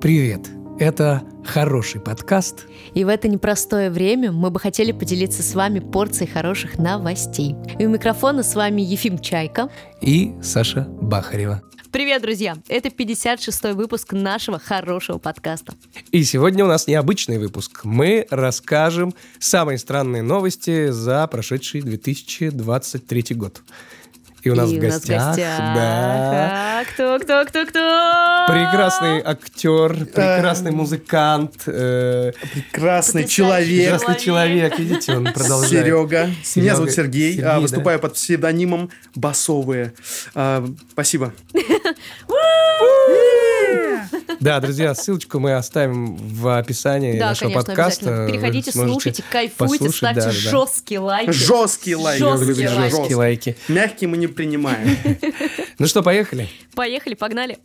Привет! Это хороший подкаст. И в это непростое время мы бы хотели поделиться с вами порцией хороших новостей. И у микрофона с вами Ефим Чайка и Саша Бахарева. Привет, друзья! Это 56-й выпуск нашего хорошего подкаста. И сегодня у нас необычный выпуск. Мы расскажем самые странные новости за прошедший 2023 год. И у нас, И в, у нас гостях, в гостях. да, А, кто, кто, кто, кто? прекрасный актер, прекрасный музыкант, э, Прекрасный человек. прекрасный человек. Видите, он продолжает. Серега. Серега. Меня зовут Сергей. Сергей, а, да. выступаю под псевдонимом Басовые. А, спасибо. Да, друзья, ссылочку мы оставим в описании Да, нашего конечно, подкаста. Переходите, слушайте, кайфуйте, послушать, ставьте да, да. жесткие лайки. Жесткий лайк. Я Жесткие люблю лайки. жесткие лайки. Мягкий мы не принимаем. Ну что, поехали? Поехали, погнали.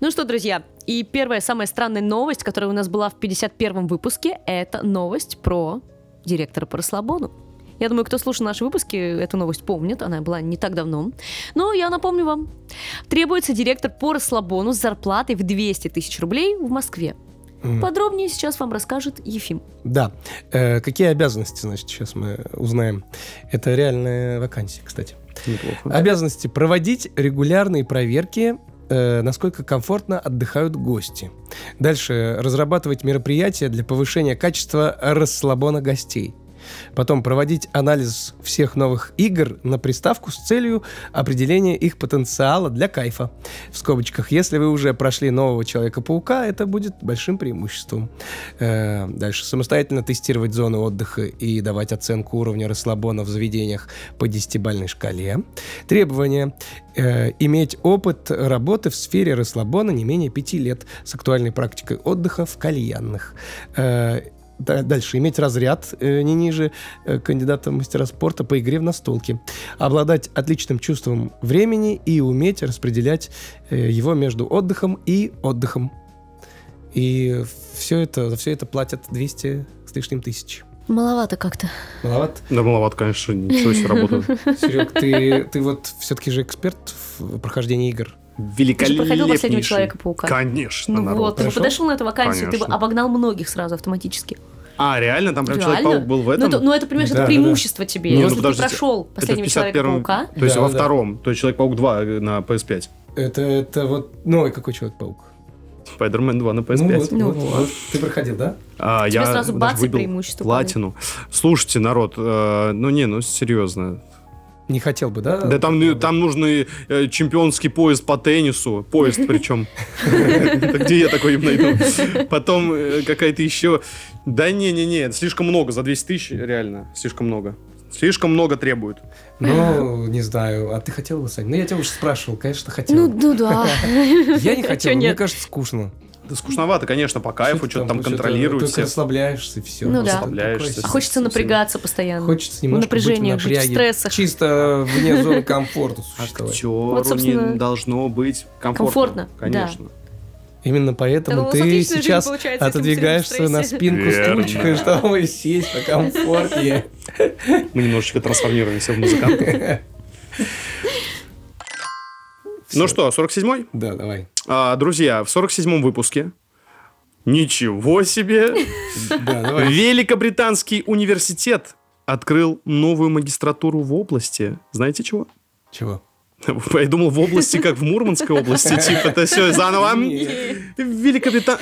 Ну что, друзья, и первая самая странная новость, которая у нас была в 51-м выпуске, это новость про директора по расслабону. Я думаю, кто слушал наши выпуски, эту новость помнит, она была не так давно. Но я напомню вам. Требуется директор по расслабону с зарплатой в 200 тысяч рублей в Москве. Подробнее сейчас вам расскажет Ефим. Да. Э, какие обязанности, значит, сейчас мы узнаем. Это реальная вакансия, кстати. Неплохо. Обязанности проводить регулярные проверки, э, насколько комфортно отдыхают гости. Дальше разрабатывать мероприятия для повышения качества расслабона гостей. Потом проводить анализ всех новых игр на приставку с целью определения их потенциала для кайфа. В скобочках, если вы уже прошли нового Человека-паука, это будет большим преимуществом. Э, Дальше. Самостоятельно тестировать зоны отдыха и давать оценку уровня расслабона в заведениях по десятибальной шкале. Требования. Э, Иметь опыт работы в сфере расслабона не менее пяти лет с актуальной практикой отдыха в кальянных. Э, да- Дальше. Иметь разряд э, не ниже э, кандидата в мастера спорта по игре в настолке. Обладать отличным чувством времени и уметь распределять э, его между отдыхом и отдыхом. И все это, за все это платят 200 с лишним тысяч. Маловато как-то. Маловато. Да, маловато, конечно, ничего себе работает. Серег, ты, ты вот все-таки же эксперт в прохождении игр. Ты же проходил последнего Великолепнейший. Человека-паука. Конечно, Ну народ. вот, ты подошел на эту вакансию, ты бы Конечно. обогнал многих сразу автоматически. А, реально? Там прям? Человек-паук был в Ну этом? это, ну это, понимаешь, Да, это да, преимущество тебе. Не, ну Если ты подождите, прошел последнего 51-м, Человека-паука, То есть Да, во да. втором. То есть Человек-паук 2 на PS5. Это, это вот новый какой Человек-паук? Spider-Man 2 на PS5. Ну вот, Ну ну вот. вот. Ты проходил, да? А, Тебе я сразу бац и выбил преимущество Платину. Слушайте, народ, э, ну не, ну серьезно. Не хотел бы, да? Да там, ну, там нужный э, чемпионский поезд по теннису. Поезд причем. Где я такой найду? Потом э, какая-то еще... Да не-не-не, слишком много. За 200 тысяч реально. Слишком много. Слишком много требуют. Ну, не знаю. А ты хотел бы, Сань? Ну, я тебя уже спрашивал. Конечно, хотел. ну, ну да. я не хотел. Мне кажется, скучно. Да скучновато, конечно, по кайфу, что-то там что-то контролируют Только все. расслабляешься, и все. Ну да. Расслабляешься. А хочется напрягаться постоянно. Хочется немножко напряжении, быть в жить в напряге. стрессах. Чисто вне зоны комфорта существовать. Актеру Вот, собственно, не должно быть комфортно. комфортно, да. Конечно. Именно Да, поэтому у вас ты сейчас отодвигаешься на спинку Верно. стульчика, чтобы сесть на комфорте. Мы немножечко трансформируемся в музыканта. Ну что, 47-й? Да, давай. А, друзья, в 47-м выпуске Ничего себе! Великобританский университет открыл новую магистратуру в области. Знаете чего? Чего? Я думал, в области, как в Мурманской области. Типа, это все заново. Великобрита-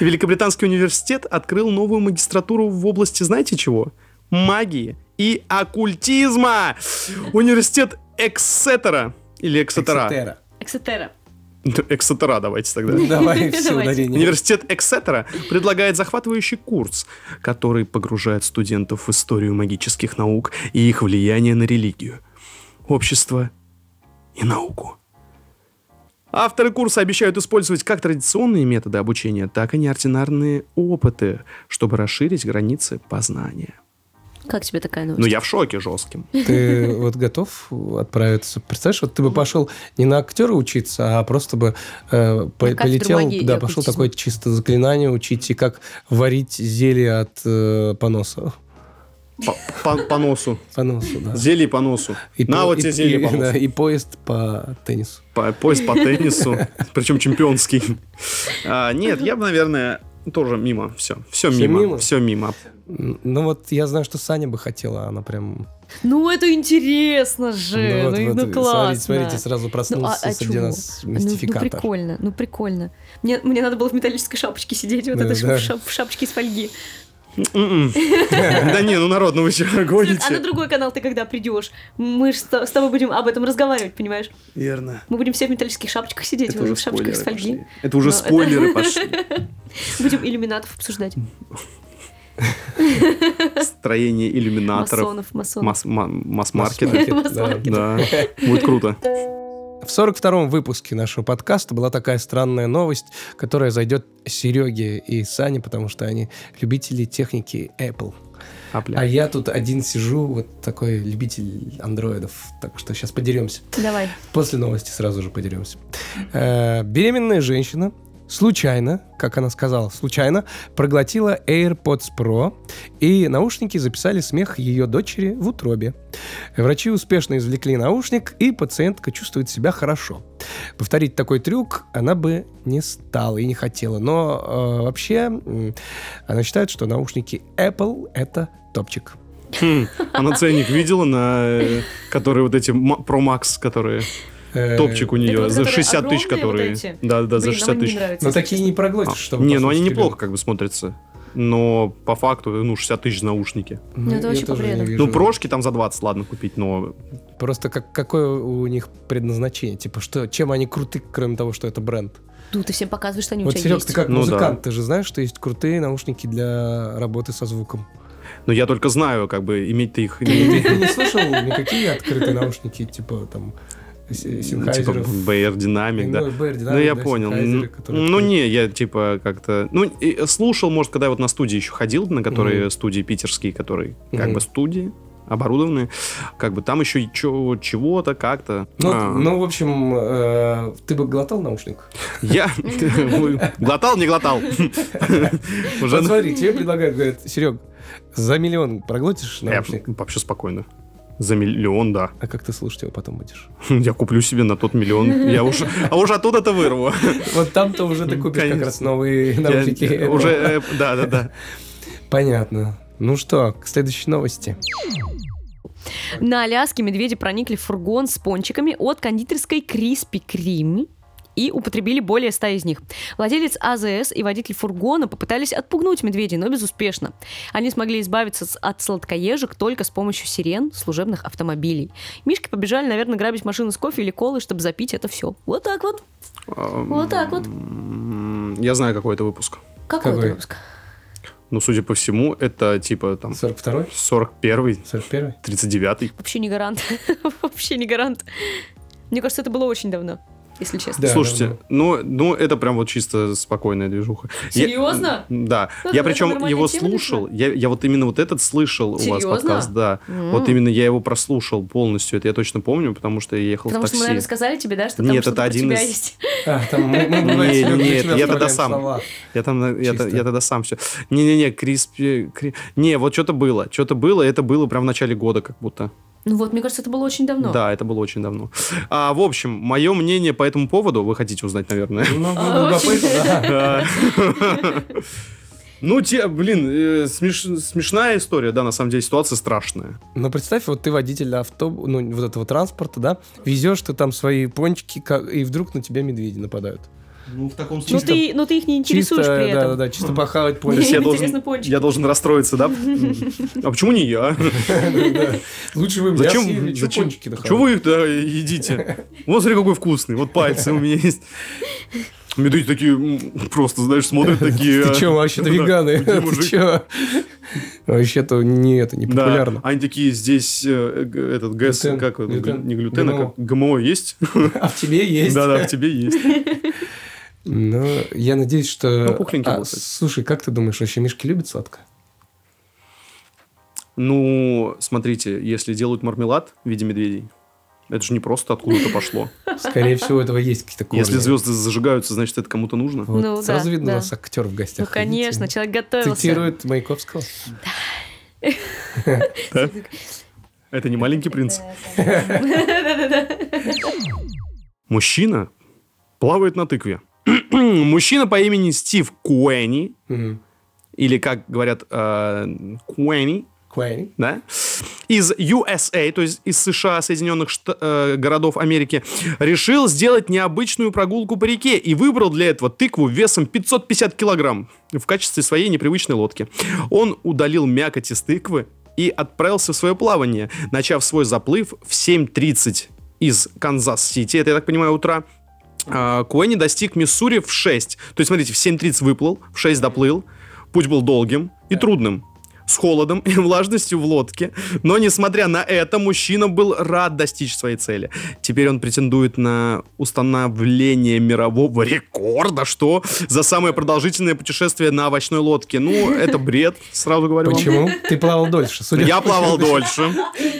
Великобританский университет открыл новую магистратуру в области, знаете чего? Магии и оккультизма. Университет Эксетера. Или Эксетера. Эксетера. Эксетера. Эксетера давайте тогда. Давай все Давайте. ударение. Университет Эксетера предлагает захватывающий курс, который погружает студентов в историю магических наук и их влияние на религию, общество и науку. Авторы курса обещают использовать как традиционные методы обучения, так и неординарные опыты, чтобы расширить границы познания. Как тебе такая новость? Ну, я в шоке жестким. Ты вот готов отправиться? Представляешь, вот ты бы пошел не на актера учиться, а просто бы э, по- кафедру полетел, магии и да, пошел оккультизма. такое чисто заклинание учить и как варить зелье от э, поноса. По, по- по носу. По носу, да. Зелье по носу. На по- вот тебе зелье по и- да, носу. и поезд по теннису. По- поезд по теннису. Причем чемпионский. А, нет, я бы, наверное, тоже мимо. Все. Все Всё мимо. мимо? Все мимо. Ну вот я знаю, что Саня бы хотела, она прям... Ну, это интересно же. Ну, вот, и- вот, ну, классно. Смотрите, смотрите, сразу Ну, а- проснулся а среди чего? нас Ну, ну, мистификатор. прикольно, ну прикольно. Мне, мне надо было в металлической шапочке сидеть, вот Да, этой да. в, шап- в шапочке из фольги. М-м. Да не, ну народ, ну вы что, А на гоните? другой канал ты когда придешь? Мы ж с с тобой будем об этом разговаривать, понимаешь? Верно. Мы будем все в металлических шапочках сидеть, Это в уже шапочках из спойлеры фольги. Это уже Ну, спойлеры пошли. Будем иллюминатов обсуждать. Строение иллюминаторов. Масонов, масонов. Масс-маркет, да. Будет круто. В 42-м выпуске нашего подкаста была такая странная новость, которая зайдет Сереге и Сане, потому что они любители техники Apple. А, бля. А я тут один сижу, вот такой любитель андроидов. Так что сейчас подеремся. Давай. После новости сразу же подеремся. Э, беременная женщина случайно, как она сказала, случайно проглотила AirPods Pro, и наушники записали смех ее дочери в утробе. Врачи успешно извлекли наушник, и пациентка чувствует себя хорошо. Повторить такой трюк она бы не стала и не хотела. Но э, вообще м, она считает, что наушники Apple — это топчик. Хм, Она ценник видела, на э, которые вот эти Pro Max, которые Э, топчик у нее за которые 60 тысяч, которые... Да, да, за Блин, 60 нам они не тысяч. Но такие не проглотишь, А, чтобы Не, ну они неплохо как бы смотрятся. Но по факту, ну, 60 тысяч за наушники. Ну, это не вижу. Ну, прошки там за 20, ладно, купить, но... Просто как, какое у них предназначение? Типа, что, чем они круты, кроме того, что это бренд? Ну, ты всем показываешь, что они у Вот, тебя Серег, есть. ты как Ну музыкант, да. ты же знаешь, что есть крутые наушники для работы со звуком. Но я только знаю, как бы, иметь-то их... Ты не слышал никакие открытые наушники, типа там Типа Синхайзеров? BR Dynamic, да. Ну, Ну, я да, понял. Ну, не, я, типа, как-то... Ну, слушал, может, когда я вот на студии еще ходил, на которые студии питерские, которые как бы студии оборудованные, как бы там еще чего-то, как-то. Ну, А, ну, в общем, э, ты бы глотал наушник? Я глотал, не глотал. Уже смотри, тебе предлагают, говорят, Серег, за миллион проглотишь Я наушник? вообще спокойно. За миллион, да. А как ты слушать его потом будешь? Я куплю себе на тот миллион. Я уже, а уже оттуда-то вырву. Вот там-то уже ты купишь как раз новые наушники. Уже, э, да, да, да. Понятно. Ну что, к следующей новости. На Аляске медведи проникли в фургон с пончиками от кондитерской Криспи Крим и употребили более ста из них. Владелец АЗС и водитель фургона попытались отпугнуть медведей, но безуспешно. Они смогли избавиться от сладкоежек только с помощью сирен служебных автомобилей. Мишки побежали, наверное, грабить машину с кофе или колой, чтобы запить это все. Вот так вот. Вот так вот. Я знаю, какой это выпуск. Какой, Какой? это выпуск? Ну, судя по всему, это типа там 42-й? 41-й, 41-й? 39-й. Вообще не гарант. Вообще не гарант. Мне кажется, это было очень давно, если честно. Да, Слушайте, давно. ну, ну, это прям вот чисто спокойная движуха. Я- Серьезно? да. Ну, я причем его слушал. Я, я вот именно вот этот слышал у вас Серьезно? подкаст, да. М. Вот именно я его прослушал полностью. Это я точно помню, потому что я ехал Потому в что мы, такси. наверное, сказали тебе, да, что Нет, там это один тебя из- есть. А, там мы, мы, бывает, Не, Серег, для нет, тебя я тогда сам. Я там, я, я тогда сам все. Не-не-не, Криспи... Кри- Не, вот что-то было. Что-то было, это было прям в начале года как будто. Ну вот, мне кажется, это было очень давно. Да, это было очень давно. А, в общем, мое мнение по этому поводу, вы хотите узнать, наверное. Ну, А, Ну, те, блин, э, смеш- смешная история, да, на самом деле ситуация страшная. Но представь, вот ты водитель автобуса, ну, вот этого транспорта, да, везешь ты там свои пончики, и вдруг на тебя медведи нападают. Ну, в таком Но чисто- ты, но ты их не интересуешь чисто, при да, этом. да, да, чисто похавать пончики. я должен, пончики. я должен расстроиться, да? А почему не я? Да. Лучше вы Зачем, зачем, пончики чего вы их да, едите? Вот смотри, какой вкусный, вот пальцы у меня есть. Медведи такие просто, знаешь, смотрят такие. Ты а, чё, вообще-то да, веганы? Ты чё? Вообще-то не это, не Да, популярно. они такие, здесь э, этот ГЭС, Глютен, как не глютен, а ГМО. как ГМО есть? А в тебе есть. Да-да, в тебе есть. Ну, я надеюсь, что... Ну, пухленький А, был. Слушай, как ты думаешь, вообще мишки любят сладкое? Ну, смотрите, если делают мармелад в виде медведей, это же не просто откуда-то пошло. Скорее всего, у этого есть какие-то корни. Если звезды зажигаются, значит, это кому-то нужно. Вот Ну, сразу да, видно, да. у нас актер в Ну, гостях. конечно, видите? человек готовился. Цитирует Маяковского. Да? Это не маленький принц. Мужчина плавает на тыкве. Мужчина по имени Стив Куэнни, Мгм. или, как говорят, э, Куэнни, Куэнни. да, из USA, то есть из США, Соединенных Шта- э, городов Америки, решил сделать необычную прогулку по реке и выбрал для этого тыкву весом 550 килограмм в качестве своей непривычной лодки. Он удалил мякоть из тыквы и отправился в свое плавание, начав свой заплыв в 7.30 из Канзас-Сити, это, я так понимаю, утра, а, Куэнни достиг Миссури в 6. То есть, смотрите, в 7.30 выплыл, в 6 доплыл. Путь был долгим и трудным. С холодом и влажностью в лодке. Но, несмотря на это, мужчина был рад достичь своей цели. Теперь он претендует на установление мирового рекорда, что за самое продолжительное путешествие на овощной лодке. Ну, это бред, сразу говорю вам. Почему? Ты плавал дольше, судя Я плавал дольше.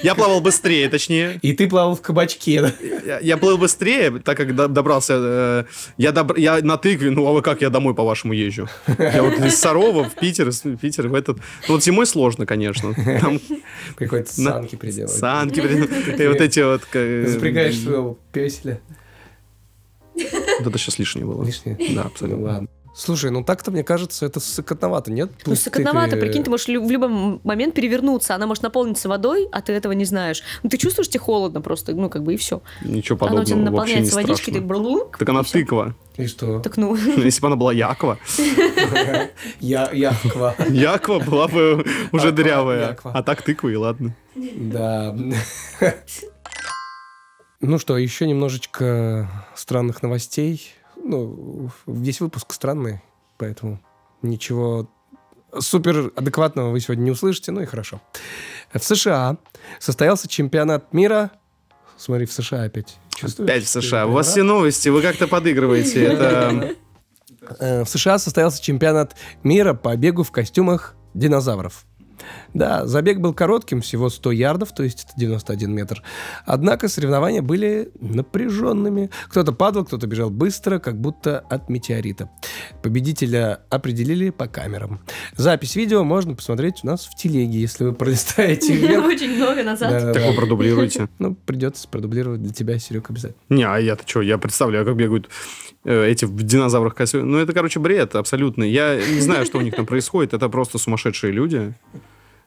Я плавал быстрее, точнее. И ты плавал в кабачке, да? Я, я плыл быстрее, так как до- добрался... э, я, добр- я на тыкве, ну а вы как я домой, по-вашему, езжу? Я вот из Сарова в Питер, из Питера в этот... Ну вот зимой сложно, конечно. Там На- санки приделать. санки, блин, и вот эти вот... к- Запрягаешь своего песеля. Вот это сейчас лишнее было. Лишнее? Да, Ну абсолютно. ладно. Слушай, ну так-то, мне кажется, это сыкотновато, нет? Ну, Пусть сыкотновато, тыкве- прикинь, ты можешь в любой момент перевернуться, она может наполниться водой, а ты этого не знаешь. Ну, ты чувствуешь, тебе холодно просто, ну, как бы и все. Ничего подобного вообще не наполняется водичкой, ты брлук, Так она тыква. И что? Так ну, Если бы она была Якова, Я, Яква. Якова была бы уже дырявая. Яква. А так тыква, и ладно. Да. Ну что, еще немножечко странных новостей. Ну, весь выпуск странный, поэтому ничего супер адекватного вы сегодня не услышите, ну и хорошо. В США состоялся чемпионат мира. Смотри, в США опять. Чувствуешь? Опять в США. У вас все новости, вы как-то подыгрываете. Это... Э, В США состоялся чемпионат мира по бегу в костюмах динозавров. Да, забег был коротким, всего 100 ярдов, то есть это 91 метр. Однако соревнования были напряженными. Кто-то падал, кто-то бежал быстро, как будто от метеорита. Победителя определили по камерам. Запись видео можно посмотреть у нас в телеге, если вы пролистаете очень много назад. Так вы продублируете. Ну, придется продублировать для тебя, Серег, обязательно. Не, а я-то что, я представляю, как бегают э, эти в динозаврах костюме. Ну, это, короче, бред абсолютный. Я не знаю, что у них там происходит. Это просто сумасшедшие люди.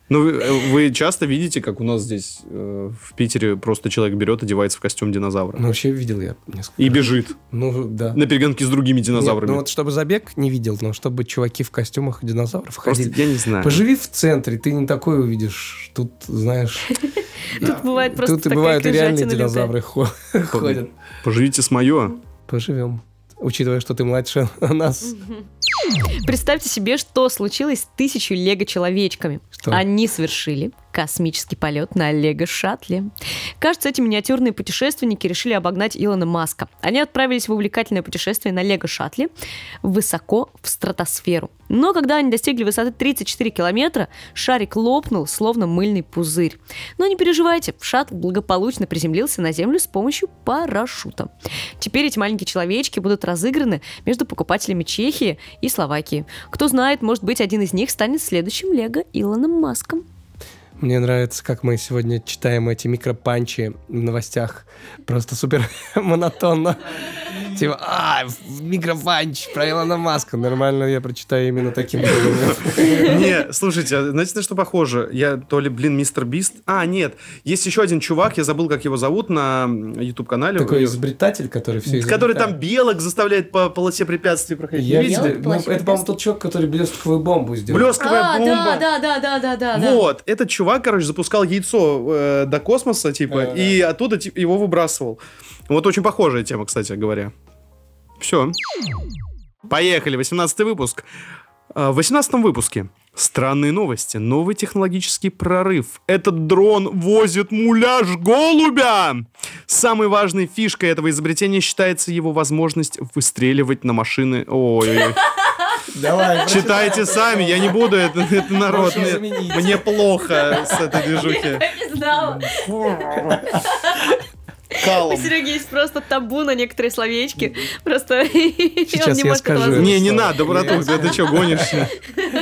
Ну, вы, э, вы часто видите, как у нас здесь э, в Питере просто человек берет, одевается в костюм динозавра. Ну, вообще видел я несколько. И бежит Ну, да. на перегонки с другими Нет, динозаврами. ну вот чтобы забег не видел, но чтобы чуваки в костюмах динозавров Просто ходили. я не знаю. Поживи в центре, ты не такое увидишь. Тут, знаешь... Тут бывает просто Тут и бывают и реальные динозавры хо- ходят. Поживите с мое. Поживем. Учитывая, что ты младше нас. Представьте себе, что случилось с тысячей лего-человечками. Что? Они совершили космический полет на лего-шаттле. Кажется, эти миниатюрные путешественники решили обогнать Илона Маска. Они отправились в увлекательное путешествие на лего-шаттле высоко в стратосферу. Но когда они достигли высоты 34 километра, шарик лопнул, словно мыльный пузырь. Но не переживайте, шаттл благополучно приземлился на Землю с помощью парашюта. Теперь эти маленькие человечки будут разыграны между покупателями Чехии и Словакии. Кто знает, может быть, один из них станет следующим Лего Илоном Маском. Мне нравится, как мы сегодня читаем эти микропанчи в новостях. Просто супер монотонно. Типа, а, микропанч про Илона Маска. Нормально я прочитаю именно таким образом. Не, слушайте, знаете, на что похоже? Я то ли, блин, мистер Бист. А, нет, есть еще один чувак, я забыл, как его зовут на YouTube-канале. Такой изобретатель, который все Который там белок заставляет по полосе препятствий проходить. Я видели? ну, это, по-моему, тот чувак, который блестковую бомбу сделал. Блесковая А, бомба. да, да, да, да, да, да, да. Вот, этот чувак, короче, запускал яйцо э, до космоса, типа, и оттуда его выбрасывал. Вот очень похожая тема, кстати говоря. Все. Поехали, 18 выпуск. А, В 18 выпуске странные новости, новый технологический прорыв. Этот дрон возит муляж голубя. Самой важной фишкой этого изобретения считается его возможность выстреливать на машины. Ой, Давай, читайте сами, я не буду, это, это народ. Мне, мне плохо с этой движухи. Я не знала. У калом. Сереги есть просто табу на некоторые словечки. Просто Сейчас я скажу. Не, не надо, братух, ты что, гонишься?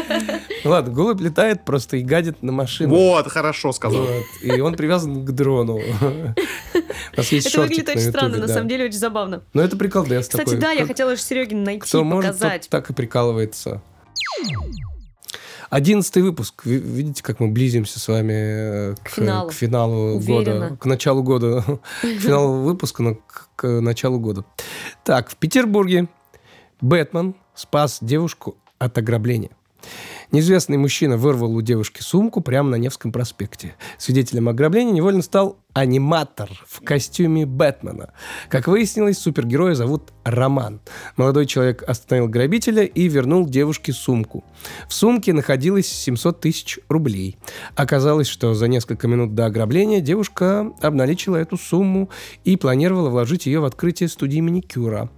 Ладно, голубь летает просто и гадит на машину. Вот, хорошо сказал. И он привязан к дрону. У Это выглядит очень странно, на самом деле очень забавно. Но это приколдес Кстати, такой. да, я хотела же Серегин найти, Кто может, тот показать. так и прикалывается. Одиннадцатый выпуск. Ви- Видите, как мы близимся с вами э, К финалу. к финалу Уверенно. года, к началу года, к финалу выпуска, но к началу года. Так, в Петербурге Бэтмен спас девушку от ограбления. Неизвестный мужчина вырвал у девушки сумку прямо на Невском проспекте. Свидетелем ограбления невольно стал аниматор в костюме Бэтмена. Как выяснилось, супергероя зовут Роман. Молодой человек остановил грабителя и вернул девушке сумку. В сумке находилось 700 тысяч рублей. Оказалось, что за несколько минут до ограбления девушка обналичила эту сумму и планировала вложить ее в открытие студии маникюра.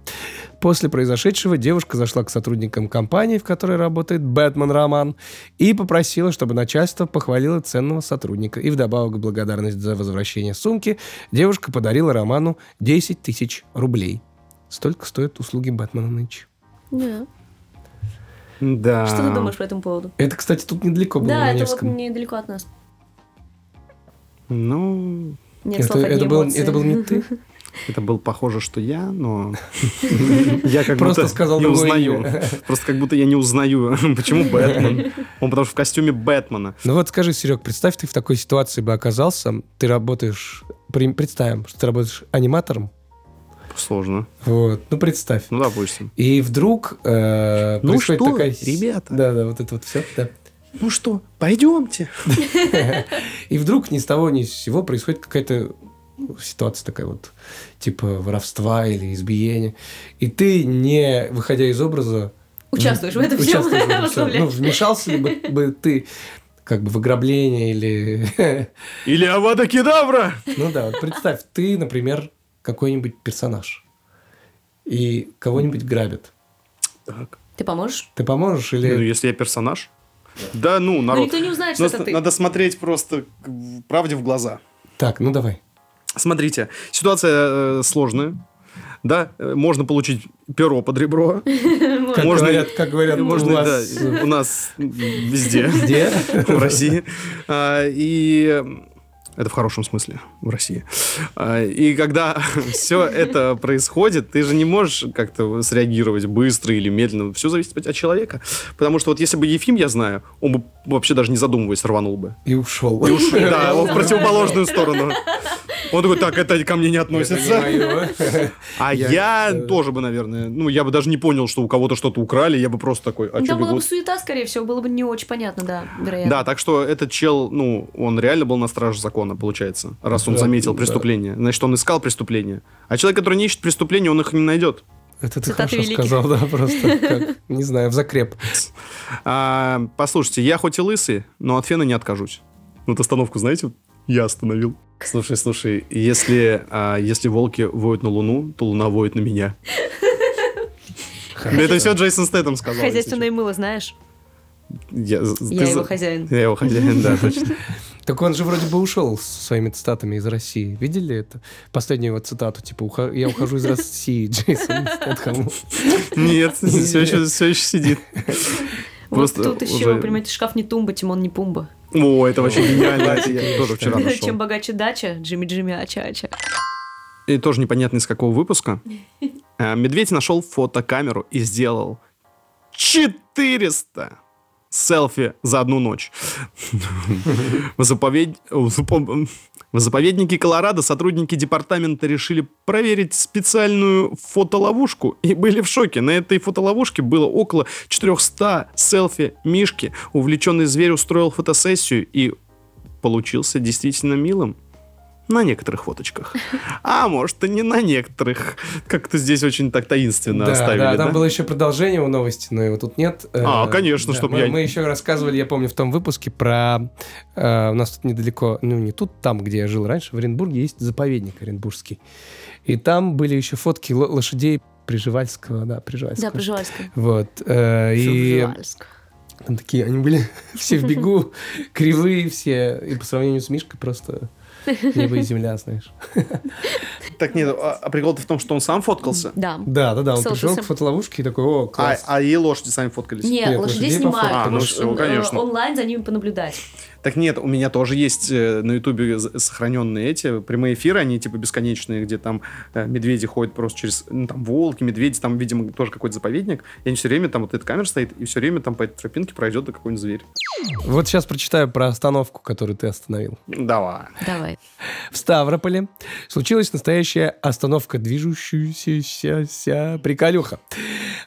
После произошедшего девушка зашла к сотрудникам компании, в которой работает Бэтмен Роман, и попросила, чтобы начальство похвалило ценного сотрудника. И вдобавок благодарность за возвращение сумки девушка подарила Роману 10 тысяч рублей. Столько стоят услуги Бэтмена нынче. Да. Да. Что ты думаешь по этому поводу? Это, кстати, тут недалеко было Да, на это вот недалеко от нас. Ну, Нет это, это, был, это был не ты? это был похоже, что я, но я как Просто будто сказал не узнаю. Просто как будто я не узнаю, почему Бэтмен. Он потому что в костюме Бэтмена. Ну вот скажи, Серег, представь, ты в такой ситуации бы оказался, ты работаешь, представим, что ты работаешь аниматором, Сложно. вот, ну представь. Ну, допустим. И вдруг э, Ну происходит что, такая... ребята? Да, да, вот это вот все, да. Ну что, пойдемте. И вдруг ни с того ни с сего происходит какая-то ситуация такая вот, типа воровства или избиения. И ты, не выходя из образа... Участвуешь в этом всем, в этом всем. Ну, вмешался ли бы, бы ты как бы в ограбление или... Или Авада Кедавра. Ну да, вот представь, ты, например, какой-нибудь персонаж, и кого-нибудь грабят. Так. Ты поможешь? Ты поможешь Ну, или... если я персонаж. Да, ну, Но народ. никто не узнает, что Нас- это ты. Надо смотреть просто правде в глаза. Так, ну давай. Смотрите, ситуация э, сложная. Да, э, можно получить перо под ребро. Как Можно- говорят, как говорят у Можно, вас да, у нас везде, Где? в России. А, И э, это в хорошем смысле, в России. А, И когда все это происходит, ты же не можешь как-то среагировать быстро или медленно. Все зависит от человека. Потому что вот если бы Ефим, я знаю, он бы вообще даже не задумываясь рванул бы. И ушел. И уж, да, в противоположную сторону. Он такой, так, это ко мне не относится. А Я- тоже бы, наверное, ну, я бы даже не понял, что у кого-то что-то украли, я бы просто такой, а Ну, что Там была бы суета, скорее всего, было бы не очень понятно, да, вероятно. Да, так что этот чел, ну, он реально был на страже закона, получается, раз он заметил преступление. Значит, он искал преступление. А человек, который не ищет преступления, он их не найдет. Это ты Цитаты хорошо великих. сказал, да, просто. как, не знаю, в закреп. А, послушайте, я хоть и лысый, но от фена не откажусь. Вот остановку, знаете, я остановил. Слушай, слушай, если, а, если волки воют на луну, то луна воет на меня. Это все Джейсон Стэттем сказал. Хозяйственное мыло, знаешь? Я, Я его хозяин. Я его хозяин, да, точно. Так он же вроде бы ушел со своими цитатами из России. Видели это? Последнюю его цитату, типа, «Уха- я ухожу из России, Джейсон Стэтхэм. Нет, все еще, все еще сидит. Вот Просто тут еще, уже- понимаете, шкаф не тумба, Тимон не пумба. О, это вообще гениально. Я тоже вчера Чем нашел. богаче дача, Джимми Джимми Ача Ача. И тоже непонятно из какого выпуска. А, Медведь нашел фотокамеру и сделал 400 селфи за одну ночь. В заповед- в запо- в заповеднике Колорадо сотрудники департамента решили проверить специальную фотоловушку и были в шоке. На этой фотоловушке было около 400 селфи Мишки. Увлеченный зверь устроил фотосессию и получился действительно милым. На некоторых фоточках. А может, и не на некоторых. Как-то здесь очень так таинственно Да, оставили, да, да? там было еще продолжение у новости, но его тут нет. Э, А, конечно, да, чтоб мы, я- Мы еще рассказывали, я помню, в том выпуске про... э, у нас тут недалеко, ну не тут, там, где я жил раньше, в Оренбурге есть заповедник Оренбургский. И там были еще фотки ло- лошадей Приживальского, да, Приживальского. Да, Приживальская. Вот. э, и Приживальск. там такие, они были все в бегу, кривые все, и по сравнению с Мишкой просто небо и земля, знаешь. Так нет, а, а прикол-то в том, что он сам фоткался? Да. Да, да, да, он пришел к фотоловушке и такой, о, А, класс. а и лошади сами фоткались? Не, Нет, лошадей снимают. А, потому ну что, всё, э, конечно. онлайн за ними понаблюдать. Так нет, у меня тоже есть э, на Ютубе сохраненные эти прямые эфиры, они типа бесконечные, где там э, медведи ходят просто через, ну, там, волки, медведи, там, видимо, тоже какой-то заповедник, и они все время, там вот эта камера стоит, и все время там по этой тропинке пройдет какой-нибудь зверь. Вот сейчас прочитаю про остановку, которую ты остановил. Давай. Давай. В Ставрополе случилась настоящая остановка движущаяся приколюха.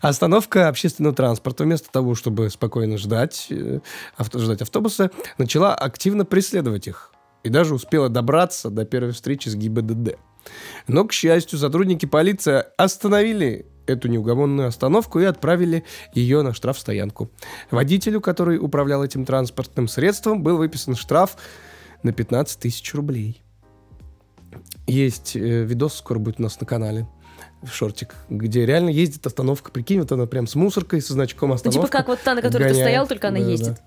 Остановка общественного транспорта вместо того, чтобы спокойно ждать, э, авто, ждать автобуса, начала активно преследовать их. И даже успела добраться до первой встречи с ГИБДД. Но, к счастью, сотрудники полиции остановили эту неугомонную остановку и отправили ее на штрафстоянку. Водителю, который управлял этим транспортным средством, был выписан штраф на 15 тысяч рублей. Есть э, видос, скоро будет у нас на канале, шортик, где реально ездит остановка. Прикинь, вот она прям с мусоркой, со значком Ну, остановка. типа как вот та, на которой ты гоняет. стоял, только она Да-да-да. ездит.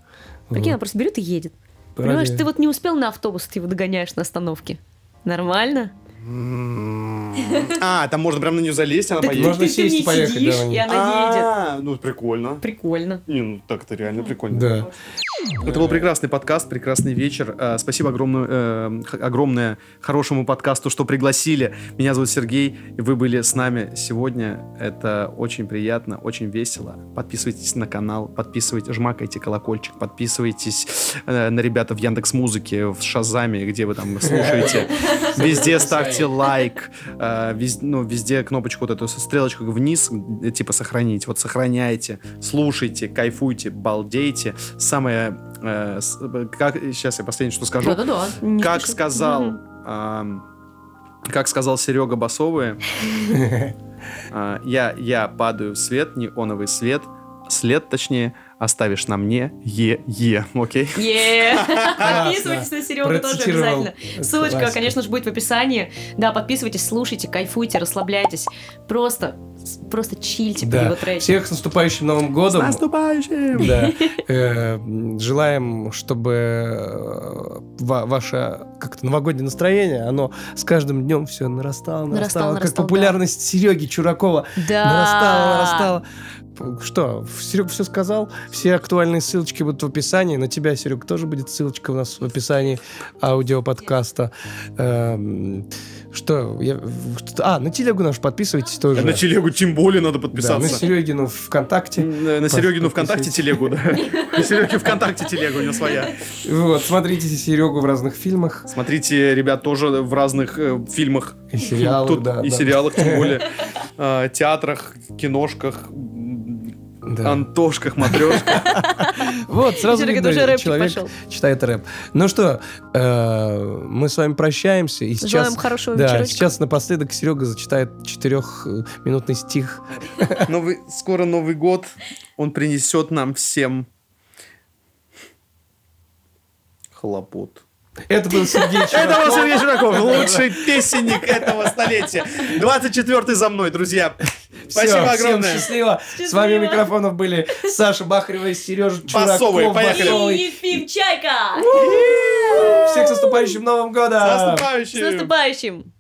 Прикинь, она просто берет и едет. Ради- Понимаешь, ты вот не успел на автобус, ты его догоняешь на остановке. Нормально? А, там можно прям на нее залезть, она поедет. Можно ты, ты в сесть и поехать, да, и она едет. А, Ну, прикольно. Прикольно. Не, ну так это реально прикольно. Да. Это был прекрасный подкаст, прекрасный вечер. Э, Спасибо огромное, э, огромное хорошему подкасту, что пригласили. Меня зовут Сергей, и вы были с нами сегодня. Это очень приятно, очень весело. Подписывайтесь на канал, подписывайтесь, жмакайте колокольчик, подписывайтесь э, на ребята в Яндекс Музыке, в Шазаме, где вы там слушаете. Везде ставьте лайк, ну, везде кнопочку вот эту стрелочку вниз, типа сохранить. Вот сохраняйте, слушайте, кайфуйте, балдейте. Самое, э, с- э, как, сейчас я последнее, что скажу. Да-да-да. Как спеши. сказал, Мгм. ам, как сказал Серега Басовые, а, я, я падаю в свет, неоновый свет, след, точнее, оставишь на мне, е-е, окей? Е, Подписывайтесь на Серегу тоже обязательно. Ссылочка, конечно же, будет в описании. Да, подписывайтесь, слушайте, кайфуйте, расслабляйтесь. Просто, просто чильте под Да. его треки. Всех с наступающим Новым С годом. наступающим! Да. Э, Желаем, чтобы э, ва- ваше как-то новогоднее настроение, оно с каждым днем все нарастало, Нарастало, нарастало. Как популярность Сереги Чуракова Да. нарастала, нарастала. Что, Серег все сказал? Все актуальные ссылочки будут в описании. На тебя, Серег, тоже будет ссылочка у нас в описании аудиоподкаста. Эм, Что? я- А, на телегу нашу подписывайтесь тоже. На телегу тем более надо Да, на подписаться. Серегину ВКонтакте. На на Серегину. ВКонтакте телегу, да. На Сереге ВКонтакте телегу у него своя. Вот, смотрите Серегу в разных фильмах Смотрите, ребят, тоже в разных э, фильмах. и сериалах, Тут да. и да. сериалах, тем более. э, Театрах, киношках, Да. Антошках, матрешках. Вот, сразу видно, человек читает рэп. Ну что, э, мы с вами прощаемся. И сейчас, Желаем хорошего да, сейчас напоследок Серега зачитает четырехминутный стих. Новый, скоро Новый год. Он принесет нам всем хлопот. Это был Сергей Это Чураков. был Сергей Жураков, лучший песенник этого столетия. 24-й за мной, друзья. Спасибо всем огромное. счастливо. С вами у микрофонов были Саша Бахарева и Сережа Басовые, Чураков. поехали. Басовый. И Ефим Чайка! Всех с наступающим Новым годом! С С наступающим! наступающим!